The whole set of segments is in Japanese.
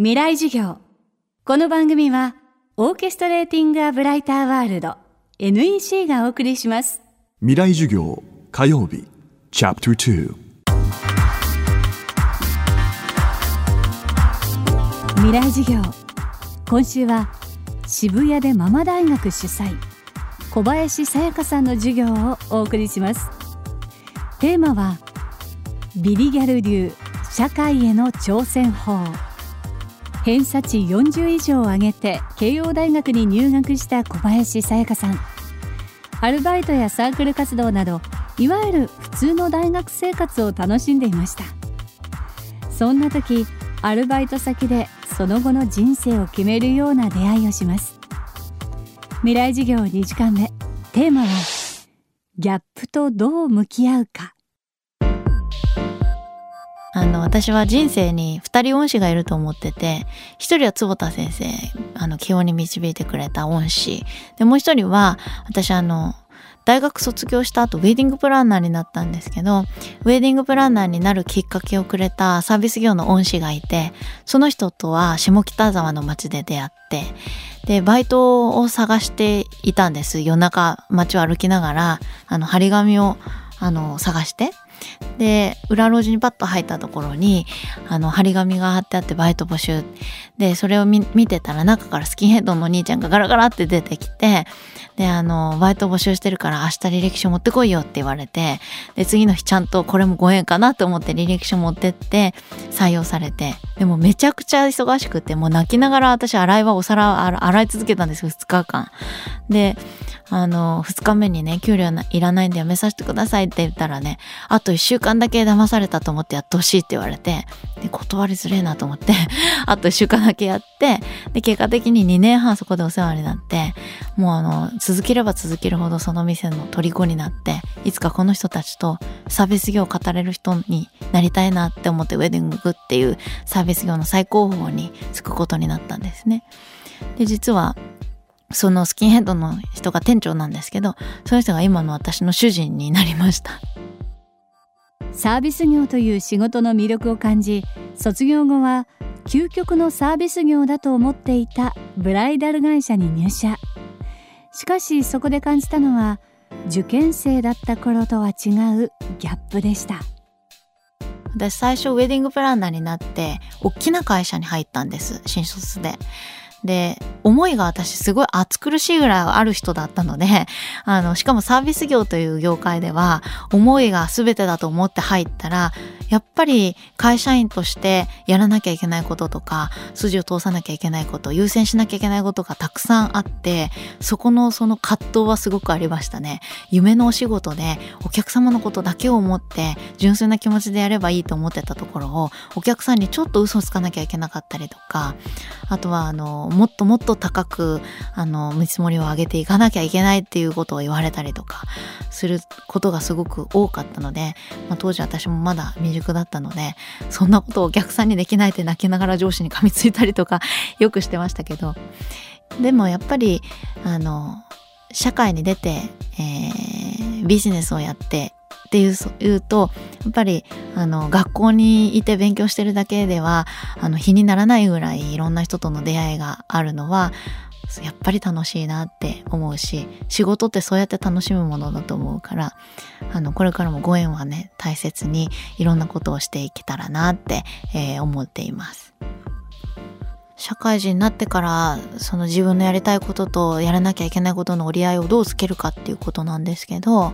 未来授業。この番組はオーケストレーティング・ア・ブライター・ワールド NEC がお送りします。未来授業火曜日チャプター未来授業。今週は渋谷でママ大学主催小林さやかさんの授業をお送りします。テーマはビリギャル流社会への挑戦法偏差値40以上を上げて慶応大学に入学した小林さやかさん。アルバイトやサークル活動などいわゆる普通の大学生活を楽しんでいました。そんな時アルバイト先でその後の人生を決めるような出会いをします。未来授業2時間目。テーマはギャップとどう向き合うか。あの、私は人生に二人恩師がいると思ってて、一人は坪田先生、あの、基本に導いてくれた恩師。で、もう一人は、私あの、大学卒業した後、ウェディングプランナーになったんですけど、ウェディングプランナーになるきっかけをくれたサービス業の恩師がいて、その人とは下北沢の街で出会って、で、バイトを探していたんです。夜中、街を歩きながら、あの、張り紙を、あの、探して。で、裏路地にパッと入ったところに、あの、張り紙が貼ってあってバイト募集。で、それを見てたら中からスキンヘッドのお兄ちゃんがガラガラって出てきて、で、あの、バイト募集してるから明日履歴書持ってこいよって言われて、で、次の日ちゃんとこれもご縁かなと思って履歴書持ってって採用されて、でもめちゃくちゃ忙しくて、もう泣きながら私洗い場お皿洗い続けたんですよ、2日間。で、あの、2日目にね、給料いらないんでやめさせてくださいって言ったらね、あと1週間だけ騙されたと思ってやってほしいって言われて、で、断りづれえなと思って、あと1週間だけやって、で、結果的に2年半そこでお世話になって、もうあの、続ければ続けるほどその店の虜になって、いつかこの人たちとサービス業を語れる人になりたいなって思ってウェディングっていうサービス業の最高峰につくことになったんですね。で、実はそのスキンヘッドの人が店長なんですけど、その人が今の私の主人になりました。サービス業という仕事の魅力を感じ、卒業後は究極のサービス業だと思っていたブライダル会社に入社。しかしそこで感じたのは、受験生だった頃とは違うギャップでした。私最初ウェディングプランナーになって大きな会社に入ったんです新卒でで、思いが私すごい暑苦しいぐらいある人だったので、あの、しかもサービス業という業界では、思いが全てだと思って入ったら、やっぱり会社員としてやらなきゃいけないこととか、筋を通さなきゃいけないこと、優先しなきゃいけないことがたくさんあって、そこのその葛藤はすごくありましたね。夢のお仕事でお客様のことだけを思って、純粋な気持ちでやればいいと思ってたところを、お客さんにちょっと嘘をつかなきゃいけなかったりとか、あとはあの、もっともっと高く、あの、見積もりを上げていかなきゃいけないっていうことを言われたりとか、することがすごく多かったので、まあ、当時私もまだ未熟だったので、そんなことをお客さんにできないって泣きながら上司に噛みついたりとか、よくしてましたけど、でもやっぱり、あの、社会に出て、えー、ビジネスをやってっていういうとやっぱりあの学校にいて勉強してるだけではあの日にならないぐらいいろんな人との出会いがあるのはやっぱり楽しいなって思うし仕事ってそうやって楽しむものだと思うからあのこれからもご縁はね大切にいろんなことをしていけたらなって、えー、思っています。社会人になってからその自分のやりたいこととやらなきゃいけないことの折り合いをどうつけるかっていうことなんですけど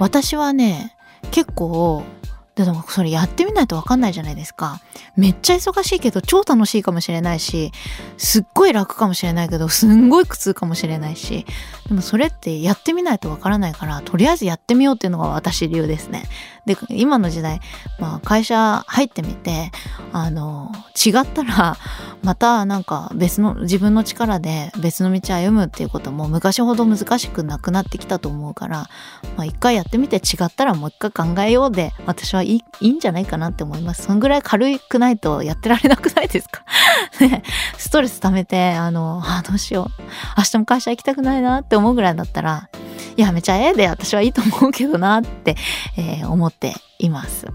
私はね、結構、でもそれやってみないとわかんないじゃないですか。めっちゃ忙しいけど超楽しいかもしれないし、すっごい楽かもしれないけど、すんごい苦痛かもしれないし、でもそれってやってみないとわからないから、とりあえずやってみようっていうのが私流ですね。で、今の時代、まあ会社入ってみて、あの、違ったら、またなんか別の、自分の力で別の道歩むっていうことも昔ほど難しくなくなってきたと思うから、まあ一回やってみて違ったらもう一回考えようで、私はいいいいんじゃないかなって思います。そんぐらい軽くないとやってられなくないですか？ね、ストレス溜めて、あの、あ、どうしよう。明日も会社行きたくないなって思うぐらいだったら、やめちゃえで私はいいと思うけどなって、えー、思っています。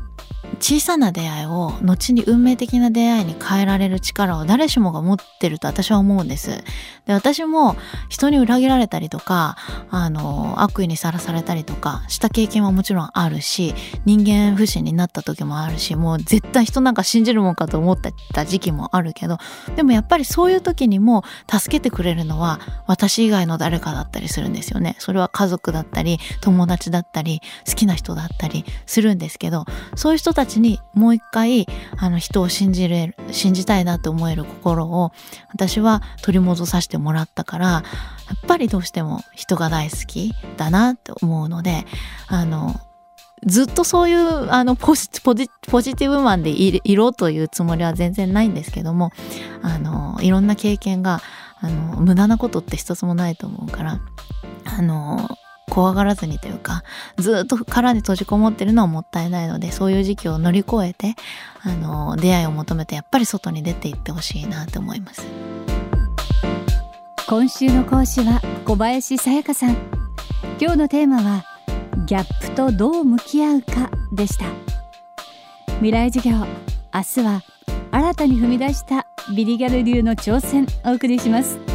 小さな出会いを後に運命的な出会いに変えられる力を誰しもが持ってると私は思うんです。で私も人に裏切られたりとかあの悪意にさらされたりとかした経験はもちろんあるし人間不信になった時もあるしもう絶対人なんか信じるもんかと思ってた時期もあるけどでもやっぱりそういう時にも助けてくれるのは私以外の誰かだったりするんですよね。それは家族だったり友達だったり好きな人だったりするんですけどそういう人たちにもう一回あの人を信じれる信じたいなって思える心を私は取り戻させてもらったからやっぱりどうしても人が大好きだなって思うのであのずっとそういうあのポジティブマンでいろというつもりは全然ないんですけどもあのいろんな経験があの無駄なことって一つもないと思うからあの怖がらずにというかずっと殻に閉じこもってるのはもったいないのでそういう時期を乗り越えてあの出会いを求めてやっぱり外に出ていってほしいなと思います。今週の講師は小林さやかさん。今日のテーマはギャップとどう向き合うかでした。未来授業明日は新たに踏み出したビリギャル流の挑戦お送りします。